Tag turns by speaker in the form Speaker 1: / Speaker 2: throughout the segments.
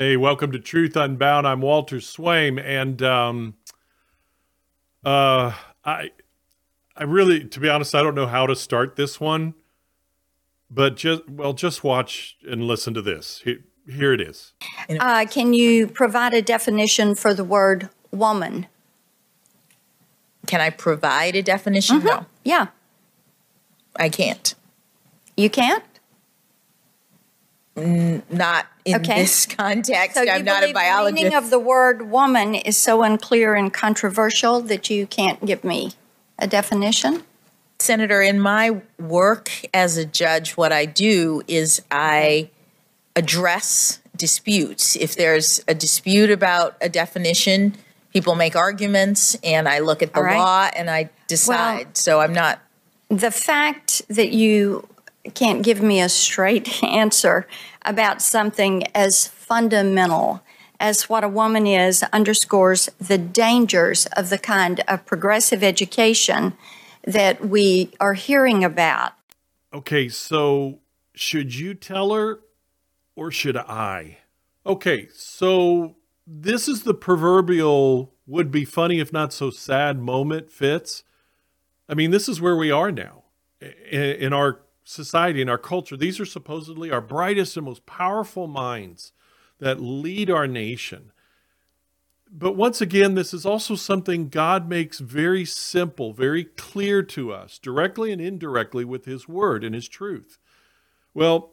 Speaker 1: Hey, welcome to Truth Unbound. I'm Walter Swaim, and um, uh, I, I really, to be honest, I don't know how to start this one, but just well, just watch and listen to this. Here, here it is.
Speaker 2: Uh, can you provide a definition for the word woman?
Speaker 3: Can I provide a definition? No,
Speaker 2: Yeah,
Speaker 3: I can't.
Speaker 2: you can't?
Speaker 3: Not in
Speaker 2: Okay.
Speaker 3: this context.
Speaker 2: So
Speaker 3: I'm not a
Speaker 2: the meaning of the word woman is so unclear and controversial that you can't give me a definition?
Speaker 3: Senator, in my work as a judge, what I do is I address disputes. If there's a dispute about a definition, people make arguments, and I look at the
Speaker 2: right.
Speaker 3: law and I decide. so I'm not.
Speaker 2: The fact that you can't give me a straight answer about something as fundamental as what a woman is underscores the dangers of the kind of progressive education that we are hearing about.
Speaker 1: Okay, so should you tell her or should I? Okay, so this is the proverbial would be funny if not so sad moment, Fitz. I mean, this is where we are now in, in our society, and our culture. These are supposedly our brightest and most powerful minds that lead our nation. But once again, this is also something God makes very simple, very clear to us, directly and indirectly with His Word and His truth. Well,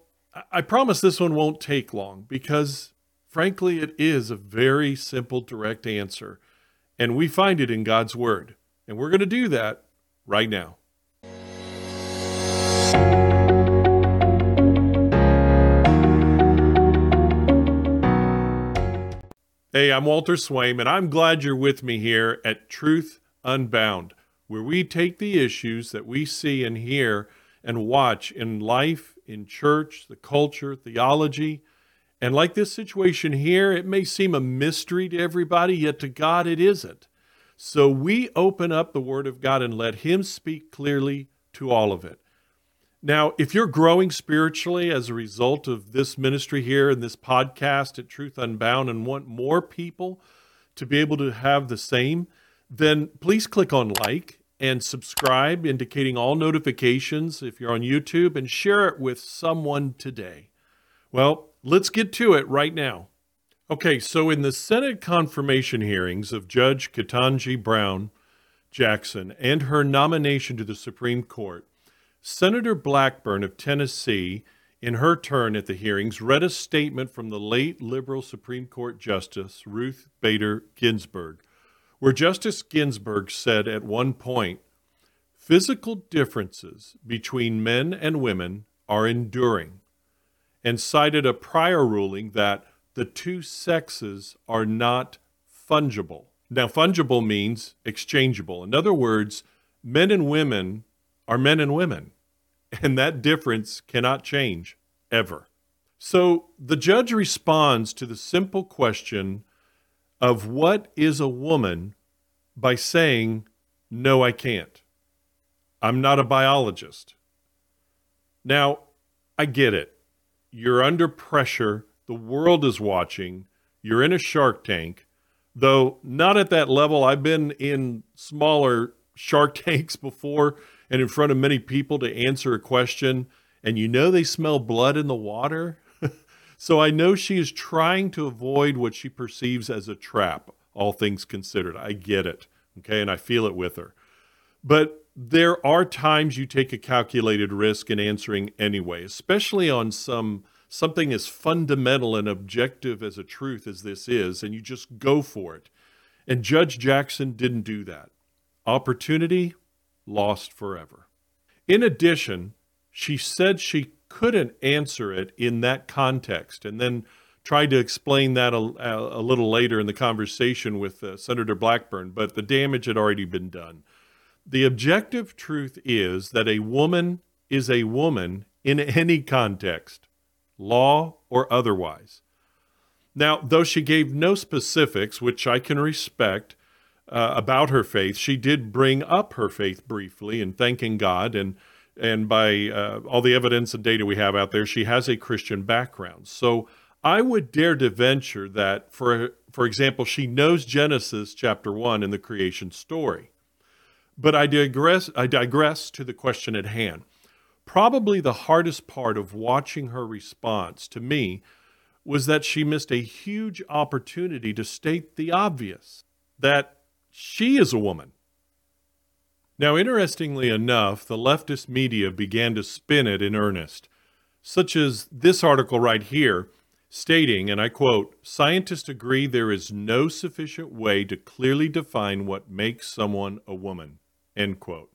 Speaker 1: I- promise this one won't take long because, frankly, it is a very simple, direct answer. And we find it in God's Word. And we're going to do that right now. Hey, I'm Walter Swaim, and I'm glad you're with me here at Truth Unbound, where we take the issues that we see and hear and watch in life, in church, the culture, theology. And like this situation here, it may seem a mystery to everybody, yet to God it isn't. So we open up the Word of God and let Him speak clearly to all of it. Now, if you're growing spiritually as a result of this ministry here and this podcast at Truth Unbound and want more people to be able to have the same, then please click on like and subscribe, indicating all notifications if you're on YouTube, and share it with someone today. Well, let's get to it right now. Okay, so in the Senate confirmation hearings of Judge Ketanji Brown Jackson and her nomination to the Supreme Court, Senator Blackburn of Tennessee, in her turn at the hearings, read a statement from the late liberal Supreme Court Justice Ruth Bader Ginsburg, where Justice Ginsburg said at one point, physical differences between men and women are enduring, and cited a prior ruling that the two sexes are not fungible. Now, fungible means exchangeable. In other words, men and women are men and women, and that difference cannot change ever. So the judge responds to the simple question of what is a woman by saying, No, I can't. I'm not a biologist. Now, I get it. You're under pressure. The world is watching. You're in a shark tank, though not at that level. I've been in smaller shark tanks before and in front of many people to answer a question, and you know they smell blood in the water. so I know she is trying to avoid what she perceives as a trap, all things considered. I get it. Okay. And I feel it with her. But there are times you take a calculated risk in answering anyway, especially on some something as fundamental and objective as a truth as this is, and you just go for it. And Judge Jackson didn't do that. Opportunity lost forever. In addition, she said she couldn't answer it in that context and then tried to explain that a, a, little later in the conversation with uh, Senator Blackburn, but the damage had already been done. The objective truth is that a woman is a woman in any context, law or otherwise. Now, though she gave no specifics, which I can respect, uh, about her faith, she did bring up her faith briefly in thanking God and and by uh, all the evidence and data we have out there, she has a Christian background. So I would dare to venture that, for, for example, she knows Genesis chapter 1 in the creation story. But I digress, I digress to the question at hand. Probably the hardest part of watching her response to me was that she missed a huge opportunity to state the obvious that she is a woman. Now, interestingly enough, the leftist media began to spin it in earnest, such as this article right here stating, and I quote, scientists agree there is no sufficient way to clearly define what makes someone a woman, end quote.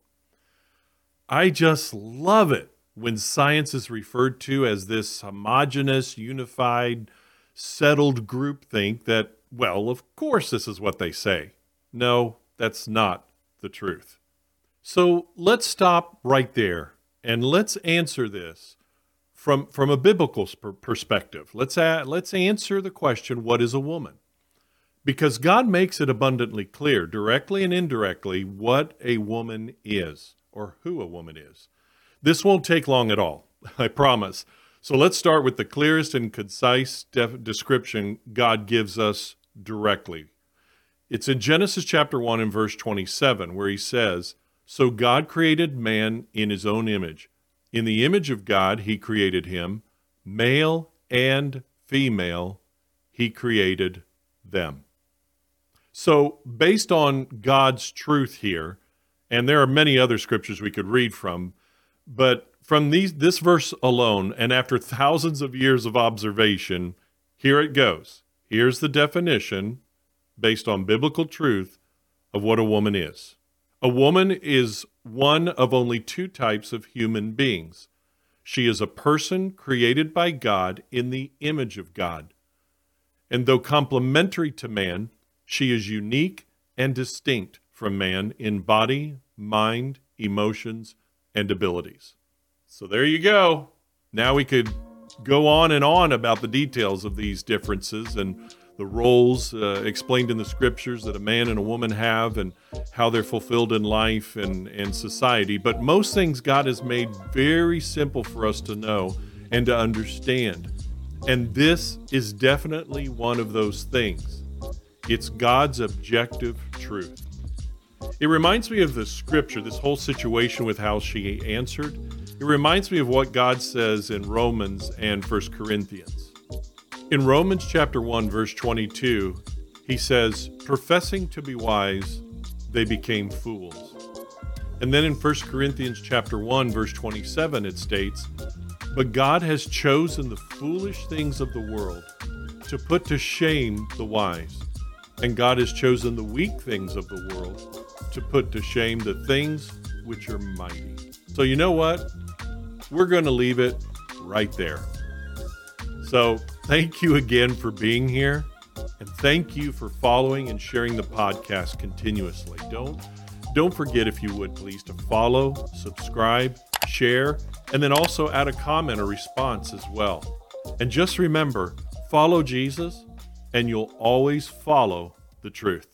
Speaker 1: I just love it when science is referred to as this homogenous, unified, settled group think that, well, of course this is what they say. No, that's not the truth. So let's stop right there and let's answer this from, from a biblical perspective. Let's, a, let's answer the question what is a woman? Because God makes it abundantly clear, directly and indirectly, what a woman is or who a woman is. This won't take long at all, I promise. So let's start with the clearest and concise description God gives us directly. It's in Genesis chapter 1 and verse 27, where he says, So God created man in his own image. In the image of God, he created him, male and female, he created them. So, based on God's truth here, and there are many other scriptures we could read from, but from these, this verse alone, and after thousands of years of observation, here it goes. Here's the definition based on biblical truth of what a woman is. A woman is one of only two types of human beings. She is a person created by God in the image of God. And though complementary to man, she is unique and distinct from man in body, mind, emotions, and abilities. So there you go. Now we could go on and on about the details of these differences and the roles uh, explained in the scriptures that a man and a woman have and how they're fulfilled in life and, and society. But most things God has made very simple for us to know and to understand. And this is definitely one of those things. It's God's objective truth. It reminds me of the scripture, this whole situation with how she answered. It reminds me of what God says in Romans and First Corinthians. In Romans chapter 1 verse 22, he says, "Professing to be wise, they became fools." And then in 1 Corinthians chapter 1 verse 27 it states, "But God has chosen the foolish things of the world to put to shame the wise, and God has chosen the weak things of the world to put to shame the things which are mighty." So you know what? We're going to leave it right there. So, thank you again for being here. And thank you for following and sharing the podcast continuously. Don't don't forget if you would please to follow, subscribe, share, and then also add a comment or response as well. And just remember, follow Jesus and you'll always follow the truth.